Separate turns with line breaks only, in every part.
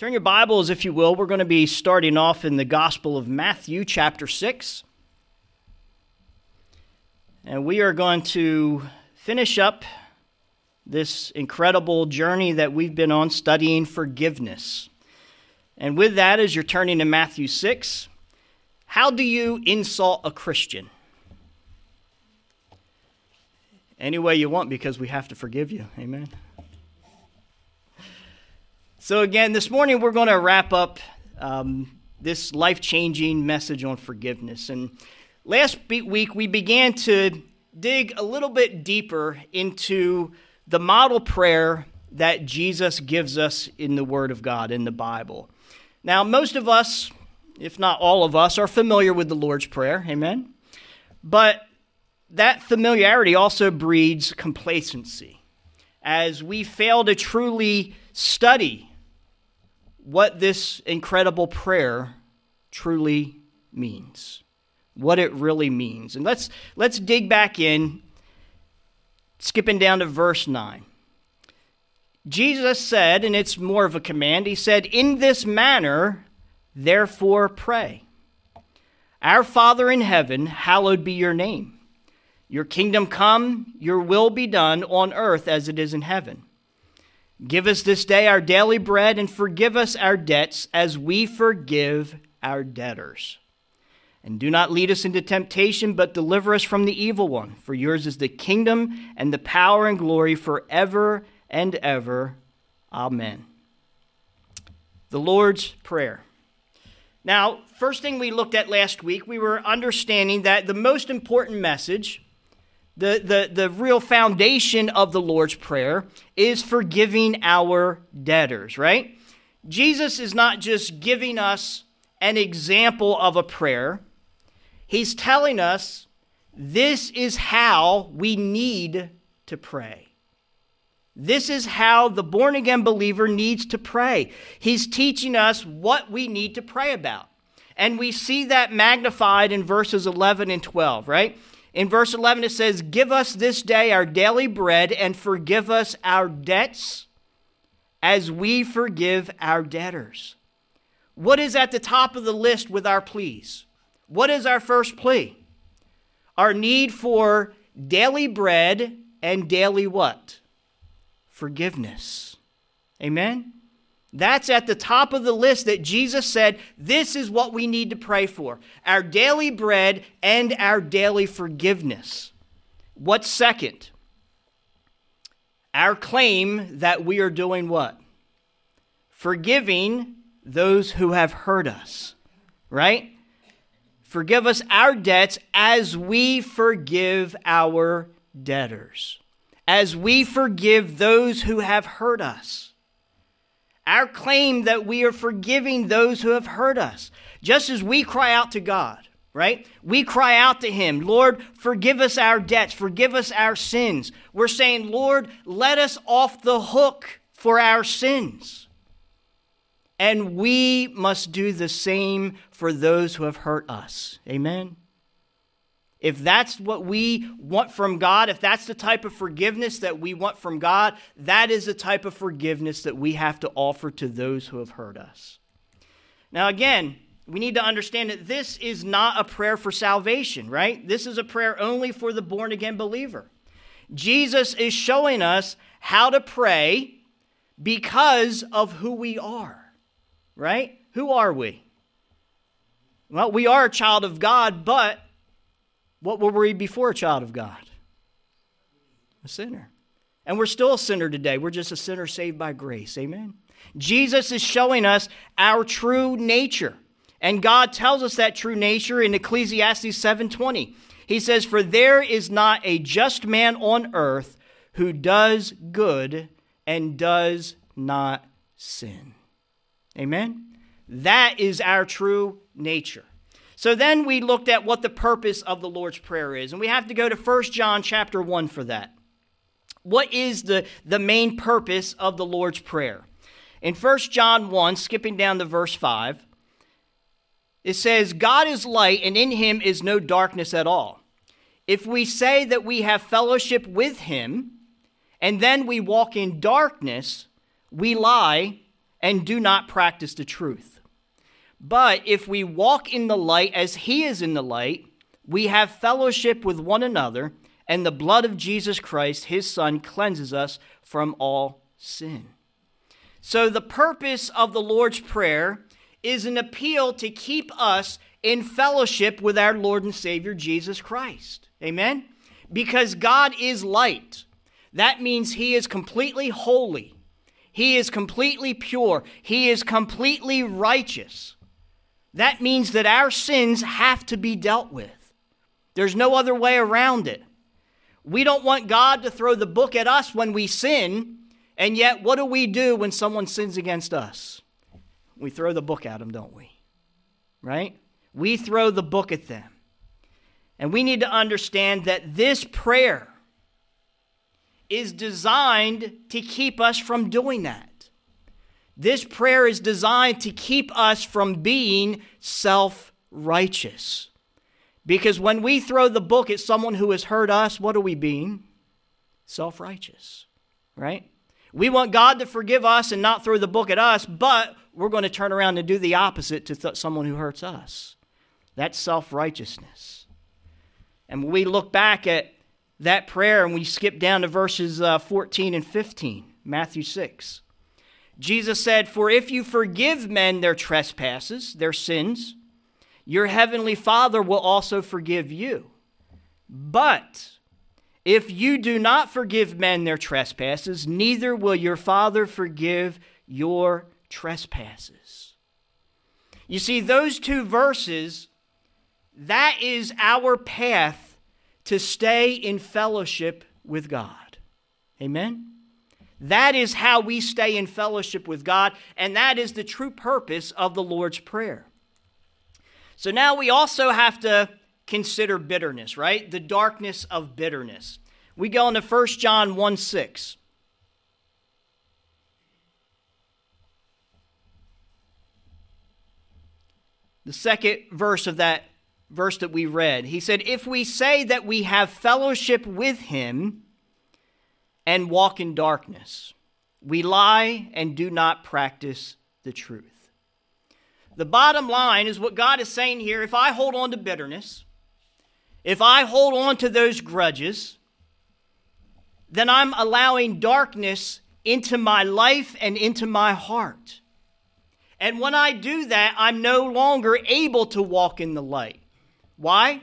Turn your Bibles, if you will. We're going to be starting off in the Gospel of Matthew, chapter 6. And we are going to finish up this incredible journey that we've been on studying forgiveness. And with that, as you're turning to Matthew 6, how do you insult a Christian? Any way you want, because we have to forgive you. Amen. So, again, this morning we're going to wrap up um, this life changing message on forgiveness. And last week we began to dig a little bit deeper into the model prayer that Jesus gives us in the Word of God, in the Bible. Now, most of us, if not all of us, are familiar with the Lord's Prayer. Amen. But that familiarity also breeds complacency as we fail to truly study what this incredible prayer truly means, what it really means. And let's, let's dig back in, skipping down to verse 9. Jesus said, and it's more of a command, he said, In this manner, therefore pray. Our Father in heaven, hallowed be your name. Your kingdom come, your will be done on earth as it is in heaven. Give us this day our daily bread and forgive us our debts as we forgive our debtors. And do not lead us into temptation, but deliver us from the evil one. For yours is the kingdom and the power and glory forever and ever. Amen. The Lord's Prayer. Now, first thing we looked at last week, we were understanding that the most important message the, the, the real foundation of the Lord's Prayer is forgiving our debtors, right? Jesus is not just giving us an example of a prayer, He's telling us this is how we need to pray. This is how the born again believer needs to pray. He's teaching us what we need to pray about. And we see that magnified in verses 11 and 12, right? In verse 11, it says, Give us this day our daily bread and forgive us our debts as we forgive our debtors. What is at the top of the list with our pleas? What is our first plea? Our need for daily bread and daily what? Forgiveness. Amen? That's at the top of the list that Jesus said, this is what we need to pray for our daily bread and our daily forgiveness. What's second? Our claim that we are doing what? Forgiving those who have hurt us, right? Forgive us our debts as we forgive our debtors, as we forgive those who have hurt us. Our claim that we are forgiving those who have hurt us, just as we cry out to God, right? We cry out to Him, Lord, forgive us our debts, forgive us our sins. We're saying, Lord, let us off the hook for our sins. And we must do the same for those who have hurt us. Amen. If that's what we want from God, if that's the type of forgiveness that we want from God, that is the type of forgiveness that we have to offer to those who have hurt us. Now, again, we need to understand that this is not a prayer for salvation, right? This is a prayer only for the born again believer. Jesus is showing us how to pray because of who we are, right? Who are we? Well, we are a child of God, but what were we before a child of God? A sinner. And we're still a sinner today. We're just a sinner saved by grace. Amen. Jesus is showing us our true nature. And God tells us that true nature in Ecclesiastes 7:20. He says, "For there is not a just man on earth who does good and does not sin." Amen. That is our true nature. So then we looked at what the purpose of the Lord's Prayer is, and we have to go to 1 John chapter 1 for that. What is the, the main purpose of the Lord's Prayer? In 1 John 1, skipping down to verse 5, it says, God is light, and in him is no darkness at all. If we say that we have fellowship with him, and then we walk in darkness, we lie and do not practice the truth. But if we walk in the light as he is in the light, we have fellowship with one another, and the blood of Jesus Christ, his Son, cleanses us from all sin. So, the purpose of the Lord's Prayer is an appeal to keep us in fellowship with our Lord and Savior Jesus Christ. Amen? Because God is light. That means He is completely holy, He is completely pure, He is completely righteous. That means that our sins have to be dealt with. There's no other way around it. We don't want God to throw the book at us when we sin, and yet what do we do when someone sins against us? We throw the book at them, don't we? Right? We throw the book at them. And we need to understand that this prayer is designed to keep us from doing that. This prayer is designed to keep us from being self righteous. Because when we throw the book at someone who has hurt us, what are we being? Self righteous, right? We want God to forgive us and not throw the book at us, but we're going to turn around and do the opposite to th- someone who hurts us. That's self righteousness. And when we look back at that prayer and we skip down to verses uh, 14 and 15, Matthew 6, Jesus said, For if you forgive men their trespasses, their sins, your heavenly Father will also forgive you. But if you do not forgive men their trespasses, neither will your Father forgive your trespasses. You see, those two verses, that is our path to stay in fellowship with God. Amen? That is how we stay in fellowship with God, and that is the true purpose of the Lord's Prayer. So now we also have to consider bitterness, right? The darkness of bitterness. We go into 1 John 1 6. The second verse of that verse that we read, he said, If we say that we have fellowship with him and walk in darkness, we lie and do not practice the truth. The bottom line is what God is saying here if I hold on to bitterness, if I hold on to those grudges, then I'm allowing darkness into my life and into my heart. And when I do that, I'm no longer able to walk in the light. Why?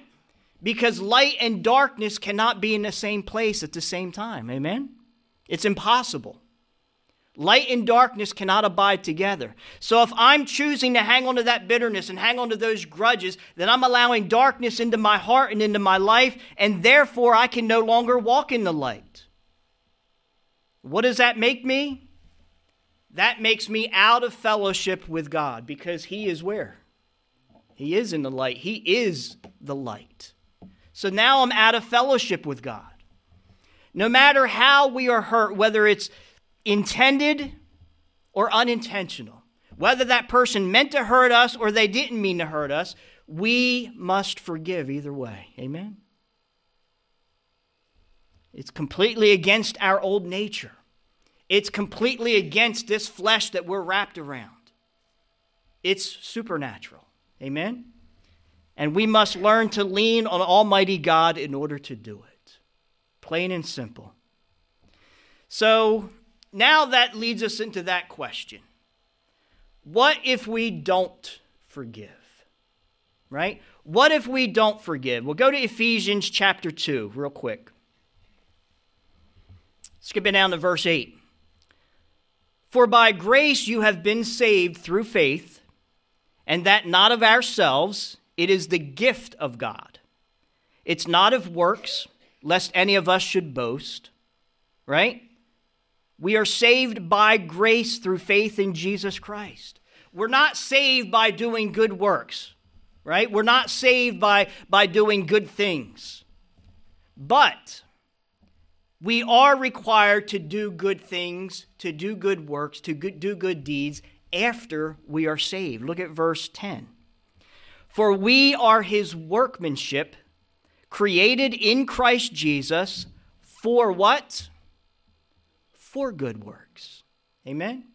Because light and darkness cannot be in the same place at the same time. Amen? It's impossible. Light and darkness cannot abide together. So if I'm choosing to hang on to that bitterness and hang on to those grudges, then I'm allowing darkness into my heart and into my life, and therefore I can no longer walk in the light. What does that make me? That makes me out of fellowship with God because He is where? He is in the light. He is the light. So now I'm out of fellowship with God. No matter how we are hurt, whether it's intended or unintentional. Whether that person meant to hurt us or they didn't mean to hurt us, we must forgive either way. Amen? It's completely against our old nature. It's completely against this flesh that we're wrapped around. It's supernatural. Amen? And we must learn to lean on Almighty God in order to do it. Plain and simple. So, now that leads us into that question What if we don't forgive? Right? What if we don't forgive? We'll go to Ephesians chapter 2 real quick. Skipping down to verse 8. For by grace you have been saved through faith, and that not of ourselves, it is the gift of God. It's not of works, lest any of us should boast. Right? We are saved by grace through faith in Jesus Christ. We're not saved by doing good works, right? We're not saved by, by doing good things. But we are required to do good things, to do good works, to do good deeds after we are saved. Look at verse 10. For we are his workmanship, created in Christ Jesus, for what? for good works. Amen?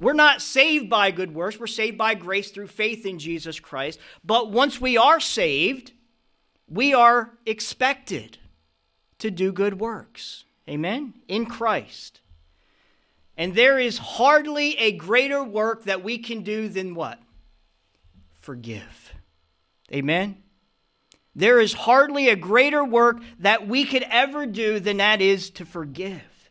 We're not saved by good works, we're saved by grace through faith in Jesus Christ. But once we are saved, we are expected to do good works. Amen? In Christ. And there is hardly a greater work that we can do than what? Forgive. Amen? There is hardly a greater work that we could ever do than that is to forgive.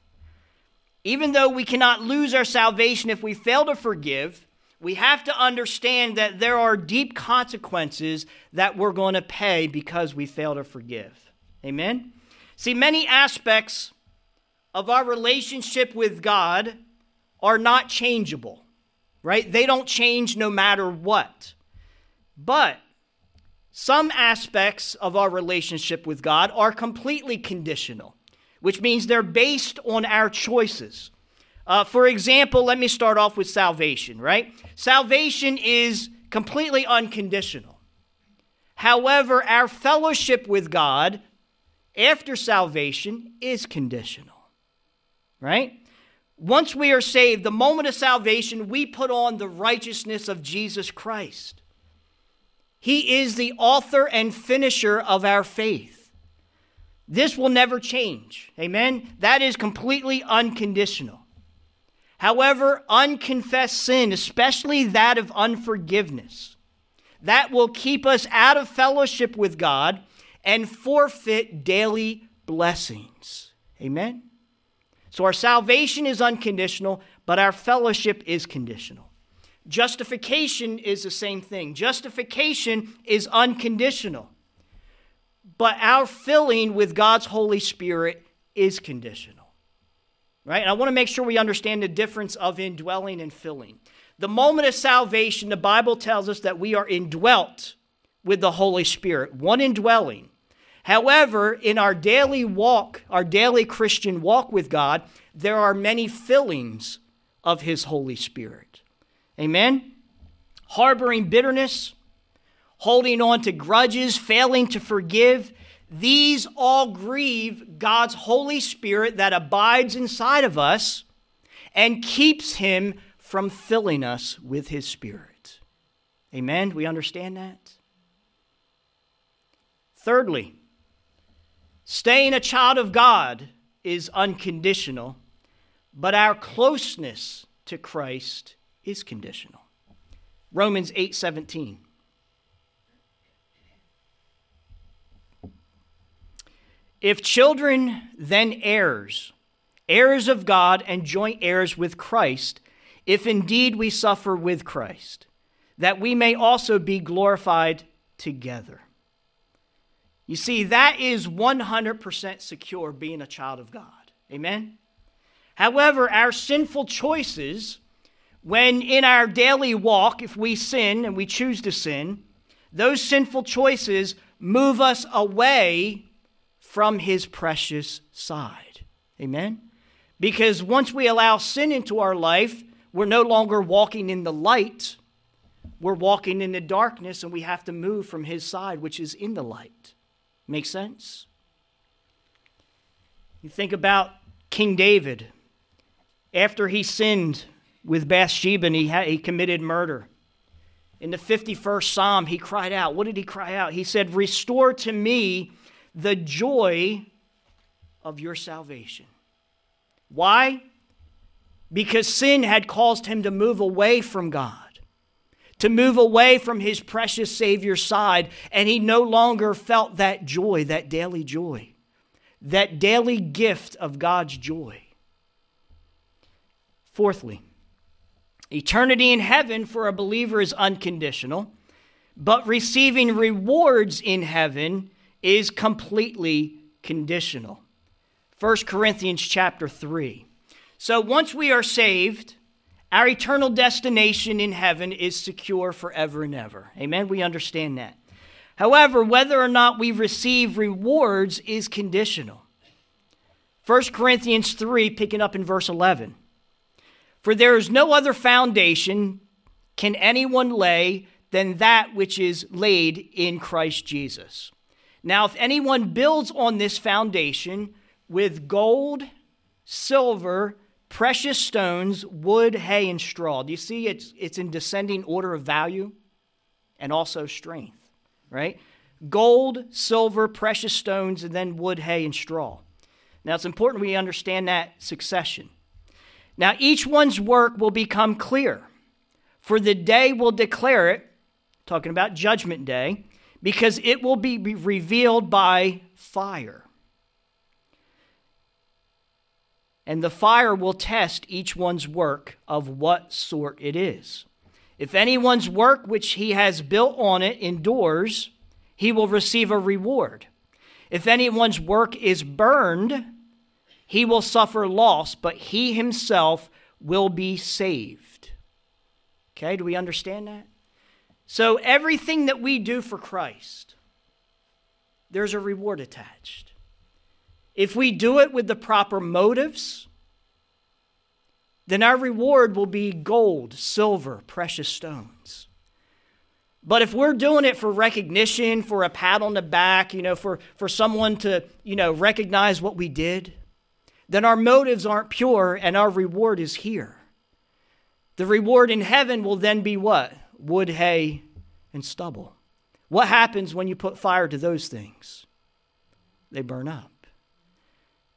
Even though we cannot lose our salvation if we fail to forgive, we have to understand that there are deep consequences that we're going to pay because we fail to forgive. Amen? See, many aspects of our relationship with God are not changeable, right? They don't change no matter what. But some aspects of our relationship with God are completely conditional, which means they're based on our choices. Uh, for example, let me start off with salvation, right? Salvation is completely unconditional. However, our fellowship with God after salvation is conditional, right? Once we are saved, the moment of salvation, we put on the righteousness of Jesus Christ. He is the author and finisher of our faith. This will never change. Amen? That is completely unconditional. However, unconfessed sin, especially that of unforgiveness, that will keep us out of fellowship with God and forfeit daily blessings. Amen? So our salvation is unconditional, but our fellowship is conditional. Justification is the same thing. Justification is unconditional. But our filling with God's Holy Spirit is conditional. Right? And I want to make sure we understand the difference of indwelling and filling. The moment of salvation, the Bible tells us that we are indwelt with the Holy Spirit, one indwelling. However, in our daily walk, our daily Christian walk with God, there are many fillings of His Holy Spirit. Amen? Harboring bitterness, holding on to grudges, failing to forgive, these all grieve God's Holy Spirit that abides inside of us and keeps Him from filling us with His Spirit. Amen? We understand that? Thirdly, staying a child of God is unconditional, but our closeness to Christ is conditional. Romans 8:17. If children, then heirs, heirs of God and joint heirs with Christ, if indeed we suffer with Christ, that we may also be glorified together. You see, that is 100% secure being a child of God. Amen? However, our sinful choices when in our daily walk, if we sin and we choose to sin, those sinful choices move us away from his precious side. Amen? Because once we allow sin into our life, we're no longer walking in the light, we're walking in the darkness, and we have to move from his side, which is in the light. Make sense? You think about King David. After he sinned with Bathsheba and he, had, he committed murder. In the 51st Psalm, he cried out. What did he cry out? He said, Restore to me the joy of your salvation. Why? Because sin had caused him to move away from God, to move away from his precious Savior's side, and he no longer felt that joy, that daily joy, that daily gift of God's joy. Fourthly, Eternity in heaven for a believer is unconditional, but receiving rewards in heaven is completely conditional. 1 Corinthians chapter 3. So once we are saved, our eternal destination in heaven is secure forever and ever. Amen? We understand that. However, whether or not we receive rewards is conditional. 1 Corinthians 3, picking up in verse 11. For there is no other foundation can anyone lay than that which is laid in Christ Jesus. Now, if anyone builds on this foundation with gold, silver, precious stones, wood, hay, and straw. Do you see it's, it's in descending order of value and also strength, right? Gold, silver, precious stones, and then wood, hay, and straw. Now it's important we understand that succession. Now each one's work will become clear, for the day will declare it, talking about Judgment Day, because it will be revealed by fire. And the fire will test each one's work of what sort it is. If anyone's work which he has built on it endures, he will receive a reward. If anyone's work is burned, he will suffer loss, but he himself will be saved. Okay, do we understand that? So, everything that we do for Christ, there's a reward attached. If we do it with the proper motives, then our reward will be gold, silver, precious stones. But if we're doing it for recognition, for a pat on the back, you know, for, for someone to, you know, recognize what we did, then our motives aren't pure and our reward is here. The reward in heaven will then be what? Wood, hay, and stubble. What happens when you put fire to those things? They burn up.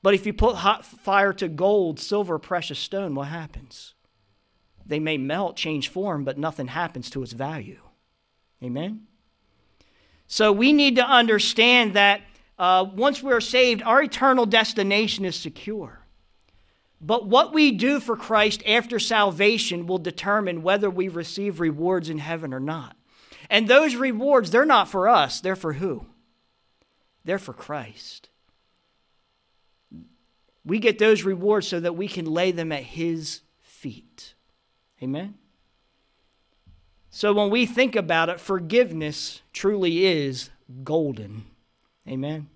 But if you put hot fire to gold, silver, precious stone, what happens? They may melt, change form, but nothing happens to its value. Amen? So we need to understand that uh, once we're saved, our eternal destination is secure. But what we do for Christ after salvation will determine whether we receive rewards in heaven or not. And those rewards, they're not for us, they're for who? They're for Christ. We get those rewards so that we can lay them at His feet. Amen? So when we think about it, forgiveness truly is golden. Amen?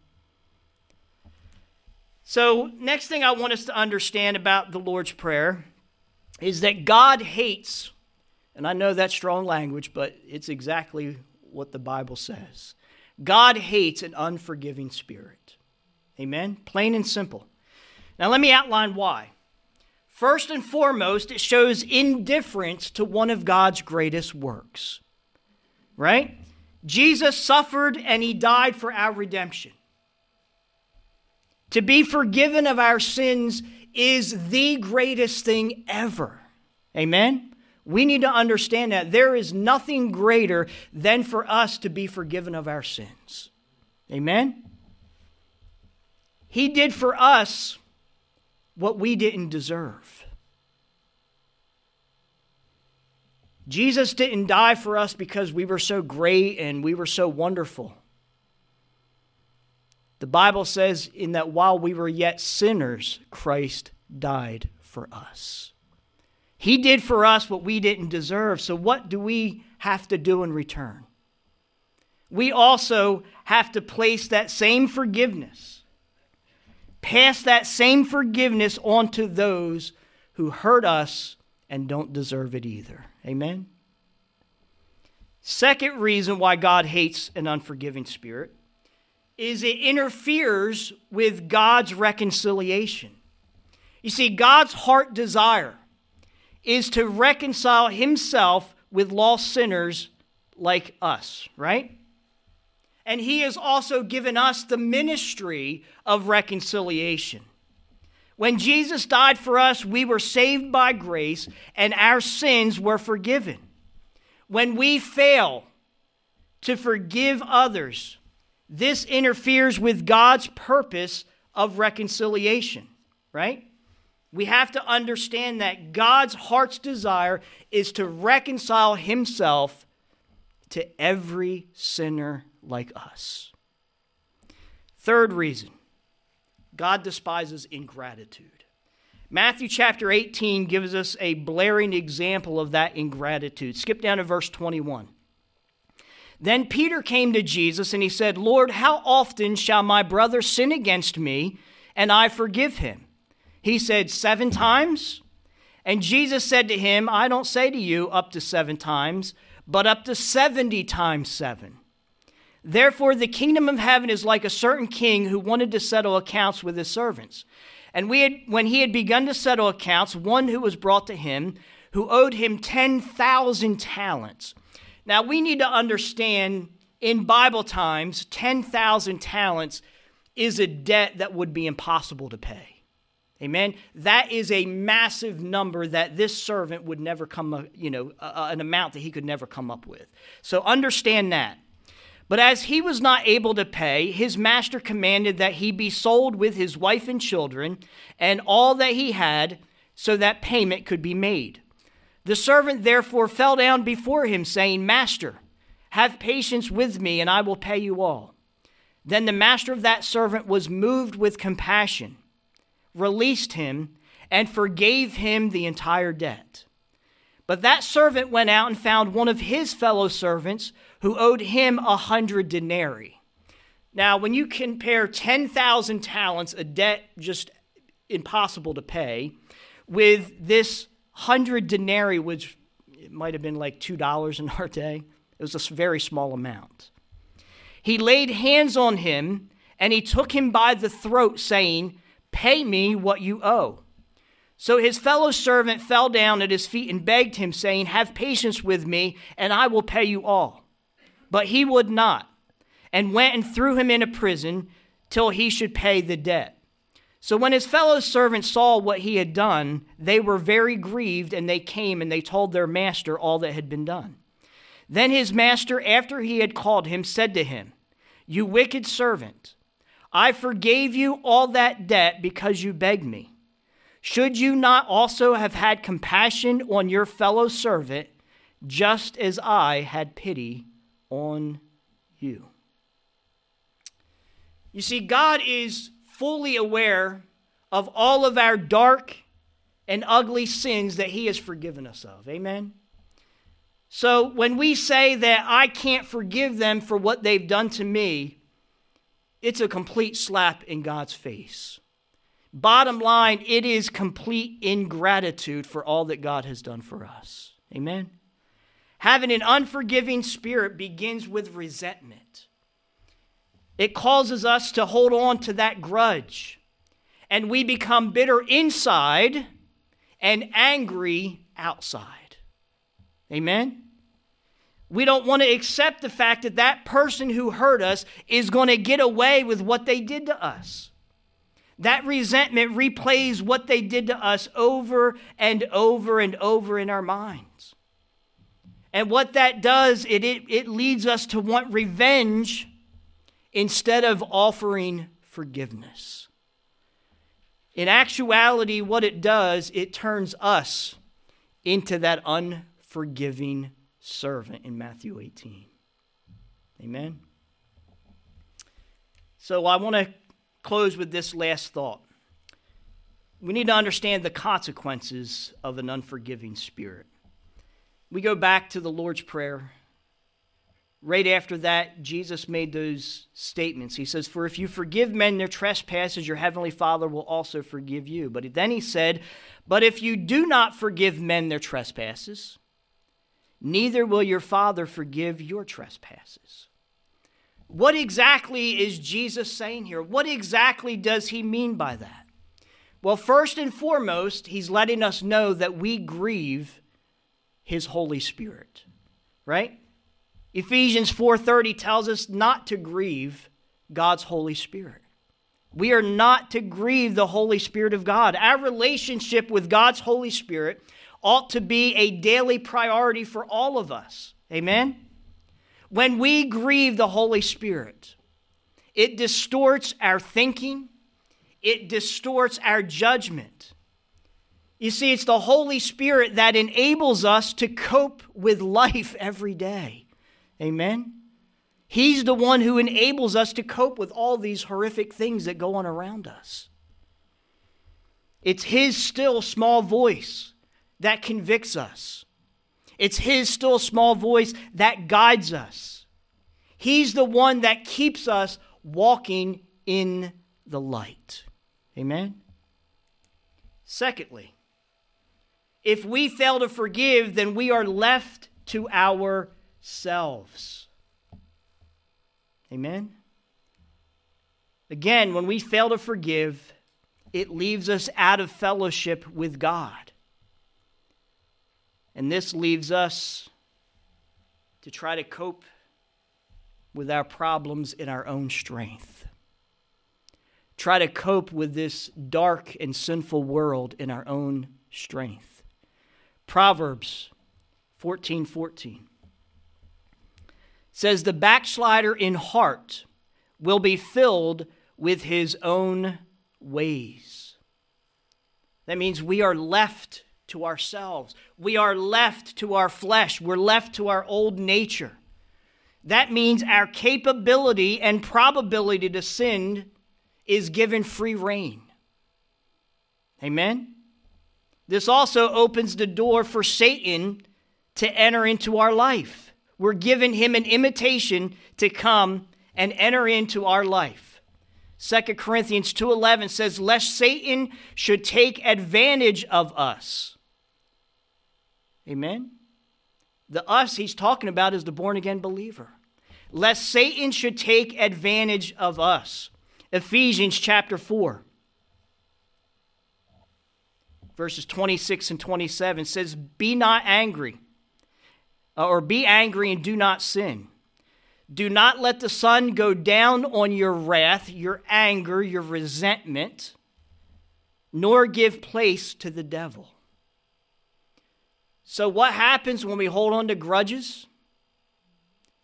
So, next thing I want us to understand about the Lord's Prayer is that God hates, and I know that's strong language, but it's exactly what the Bible says. God hates an unforgiving spirit. Amen? Plain and simple. Now, let me outline why. First and foremost, it shows indifference to one of God's greatest works. Right? Jesus suffered and he died for our redemption. To be forgiven of our sins is the greatest thing ever. Amen? We need to understand that there is nothing greater than for us to be forgiven of our sins. Amen? He did for us what we didn't deserve. Jesus didn't die for us because we were so great and we were so wonderful. The Bible says in that while we were yet sinners, Christ died for us. He did for us what we didn't deserve. So, what do we have to do in return? We also have to place that same forgiveness pass that same forgiveness on to those who hurt us and don't deserve it either. Amen? Second reason why God hates an unforgiving spirit is it interferes with God's reconciliation. You see, God's heart desire is to reconcile himself with lost sinners like us, right? and he has also given us the ministry of reconciliation. When Jesus died for us, we were saved by grace and our sins were forgiven. When we fail to forgive others, this interferes with God's purpose of reconciliation, right? We have to understand that God's heart's desire is to reconcile himself to every sinner like us. Third reason God despises ingratitude. Matthew chapter 18 gives us a blaring example of that ingratitude. Skip down to verse 21. Then Peter came to Jesus and he said, Lord, how often shall my brother sin against me and I forgive him? He said, Seven times? And Jesus said to him, I don't say to you up to seven times, but up to 70 times seven. Therefore, the kingdom of heaven is like a certain king who wanted to settle accounts with his servants. And we had, when he had begun to settle accounts, one who was brought to him who owed him 10,000 talents. Now, we need to understand in Bible times, 10,000 talents is a debt that would be impossible to pay. Amen. That is a massive number that this servant would never come, you know, an amount that he could never come up with. So understand that. But as he was not able to pay, his master commanded that he be sold with his wife and children and all that he had, so that payment could be made. The servant therefore fell down before him, saying, Master, have patience with me, and I will pay you all. Then the master of that servant was moved with compassion, released him, and forgave him the entire debt. But that servant went out and found one of his fellow servants who owed him a hundred denarii. Now, when you compare 10,000 talents, a debt just impossible to pay, with this hundred denarii, which it might have been like $2 in our day, it was a very small amount. He laid hands on him and he took him by the throat, saying, Pay me what you owe. So his fellow servant fell down at his feet and begged him, saying, Have patience with me, and I will pay you all. But he would not, and went and threw him into prison till he should pay the debt. So when his fellow servants saw what he had done, they were very grieved, and they came and they told their master all that had been done. Then his master, after he had called him, said to him, You wicked servant, I forgave you all that debt because you begged me. Should you not also have had compassion on your fellow servant, just as I had pity on you? You see, God is fully aware of all of our dark and ugly sins that He has forgiven us of. Amen? So when we say that I can't forgive them for what they've done to me, it's a complete slap in God's face. Bottom line, it is complete ingratitude for all that God has done for us. Amen. Having an unforgiving spirit begins with resentment. It causes us to hold on to that grudge, and we become bitter inside and angry outside. Amen? We don't want to accept the fact that that person who hurt us is going to get away with what they did to us. That resentment replays what they did to us over and over and over in our minds. And what that does, it, it, it leads us to want revenge instead of offering forgiveness. In actuality, what it does, it turns us into that unforgiving servant in Matthew 18. Amen. So I want to close with this last thought. We need to understand the consequences of an unforgiving spirit. We go back to the Lord's Prayer. Right after that, Jesus made those statements. He says, For if you forgive men their trespasses, your heavenly Father will also forgive you. But then he said, But if you do not forgive men their trespasses, neither will your Father forgive your trespasses. What exactly is Jesus saying here? What exactly does he mean by that? Well, first and foremost, he's letting us know that we grieve his Holy Spirit, right? Ephesians 4:30 tells us not to grieve God's Holy Spirit. We are not to grieve the Holy Spirit of God. Our relationship with God's Holy Spirit ought to be a daily priority for all of us. Amen? When we grieve the Holy Spirit, it distorts our thinking, it distorts our judgment. You see, it's the Holy Spirit that enables us to cope with life every day. Amen? He's the one who enables us to cope with all these horrific things that go on around us. It's His still small voice that convicts us. It's His still small voice that guides us. He's the one that keeps us walking in the light. Amen? Secondly, if we fail to forgive, then we are left to ourselves. Amen? Again, when we fail to forgive, it leaves us out of fellowship with God. And this leaves us to try to cope with our problems in our own strength. Try to cope with this dark and sinful world in our own strength. Proverbs 14 14 says, The backslider in heart will be filled with his own ways. That means we are left to ourselves. We are left to our flesh. We're left to our old nature. That means our capability and probability to sin is given free rein. Amen? This also opens the door for Satan to enter into our life. We're given him an invitation to come and enter into our life. 2 Corinthians 2:11 says lest Satan should take advantage of us. Amen. The us he's talking about is the born again believer. Lest Satan should take advantage of us. Ephesians chapter 4 verses 26 and 27 says be not angry uh, or be angry and do not sin. Do not let the sun go down on your wrath, your anger, your resentment, nor give place to the devil. So, what happens when we hold on to grudges?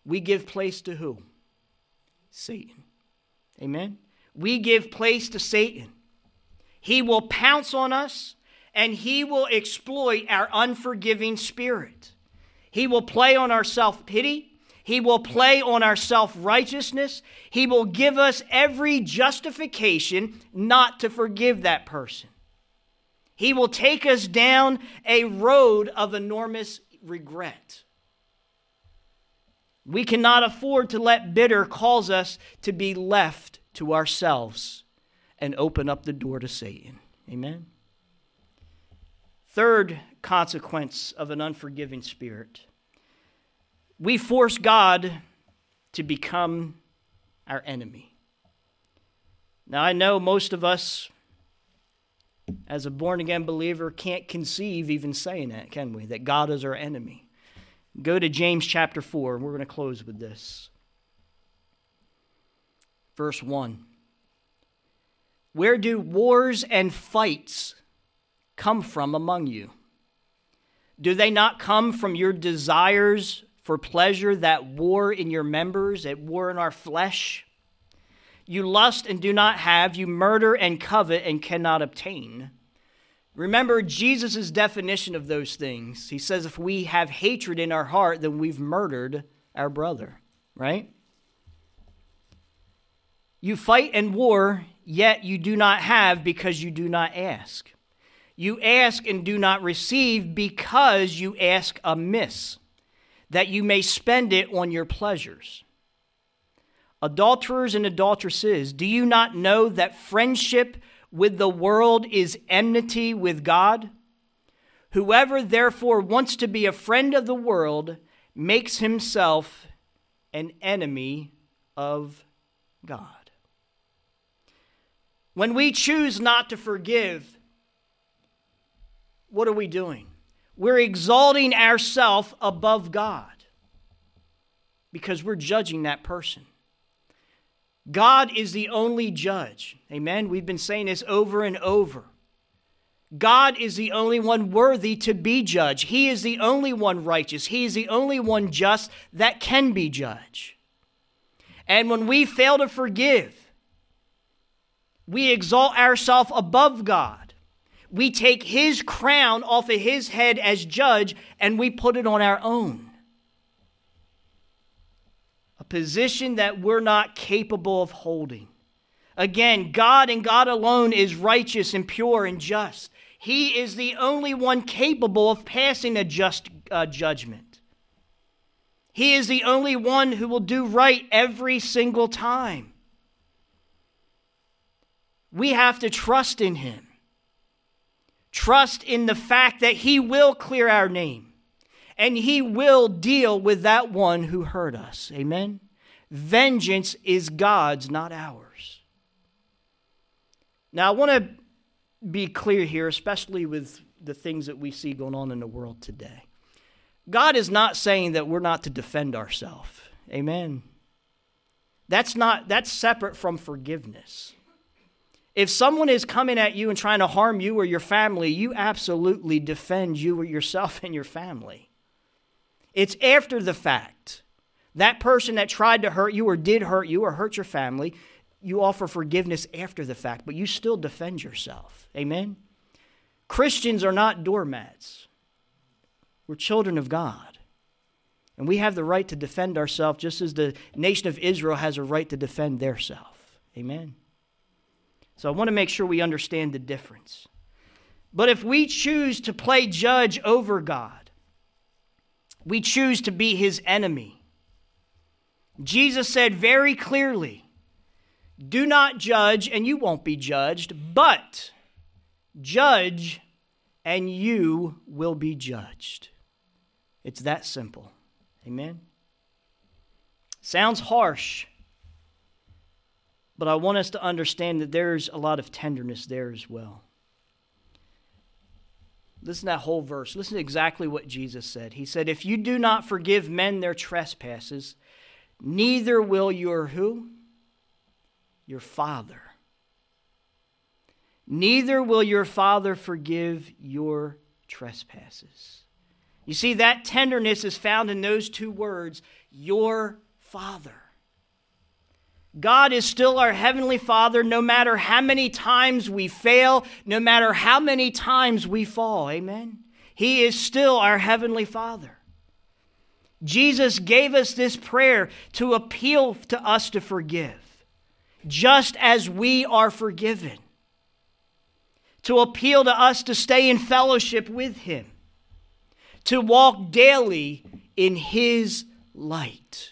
We give place to who? Satan. Amen? We give place to Satan. He will pounce on us and he will exploit our unforgiving spirit. He will play on our self pity. He will play on our self righteousness. He will give us every justification not to forgive that person. He will take us down a road of enormous regret. We cannot afford to let bitter cause us to be left to ourselves and open up the door to Satan. Amen. Third consequence of an unforgiving spirit we force God to become our enemy. Now, I know most of us, as a born again believer, can't conceive even saying that, can we? That God is our enemy. Go to James chapter 4, and we're going to close with this. Verse 1. Where do wars and fights come from among you? Do they not come from your desires for pleasure that war in your members, at war in our flesh. You lust and do not have, you murder and covet and cannot obtain. Remember Jesus' definition of those things. He says if we have hatred in our heart, then we've murdered our brother, right? You fight and war, yet you do not have because you do not ask. You ask and do not receive because you ask amiss that you may spend it on your pleasures. Adulterers and adulteresses, do you not know that friendship with the world is enmity with God? Whoever therefore wants to be a friend of the world makes himself an enemy of God. When we choose not to forgive, what are we doing? we're exalting ourselves above God because we're judging that person. God is the only judge. Amen. We've been saying this over and over. God is the only one worthy to be judged. He is the only one righteous. He is the only one just that can be judged. And when we fail to forgive, we exalt ourselves above God we take his crown off of his head as judge and we put it on our own. A position that we're not capable of holding. Again, God and God alone is righteous and pure and just. He is the only one capable of passing a just uh, judgment. He is the only one who will do right every single time. We have to trust in him. Trust in the fact that He will clear our name and He will deal with that one who hurt us. Amen? Vengeance is God's, not ours. Now, I want to be clear here, especially with the things that we see going on in the world today. God is not saying that we're not to defend ourselves. Amen. That's not that's separate from forgiveness. If someone is coming at you and trying to harm you or your family, you absolutely defend you or yourself and your family. It's after the fact. That person that tried to hurt you or did hurt you or hurt your family, you offer forgiveness after the fact, but you still defend yourself. Amen? Christians are not doormats. We're children of God. And we have the right to defend ourselves just as the nation of Israel has a right to defend their self. Amen? So I want to make sure we understand the difference. But if we choose to play judge over God, we choose to be his enemy. Jesus said very clearly, Do not judge, and you won't be judged, but judge, and you will be judged. It's that simple. Amen? Sounds harsh, but I want us to understand that there's a lot of tenderness there as well. Listen to that whole verse. Listen to exactly what Jesus said. He said, If you do not forgive men their trespasses, neither will your who? Your Father. Neither will your Father forgive your trespasses. You see, that tenderness is found in those two words, your Father. God is still our Heavenly Father no matter how many times we fail, no matter how many times we fall. Amen? He is still our Heavenly Father. Jesus gave us this prayer to appeal to us to forgive, just as we are forgiven, to appeal to us to stay in fellowship with Him, to walk daily in His light.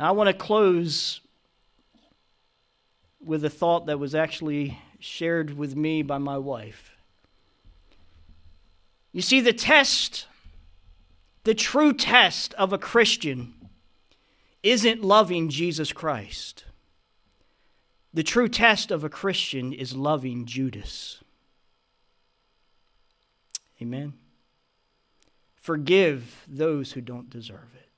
Now, I want to close with a thought that was actually shared with me by my wife. You see, the test, the true test of a Christian, isn't loving Jesus Christ. The true test of a Christian is loving Judas. Amen. Forgive those who don't deserve it.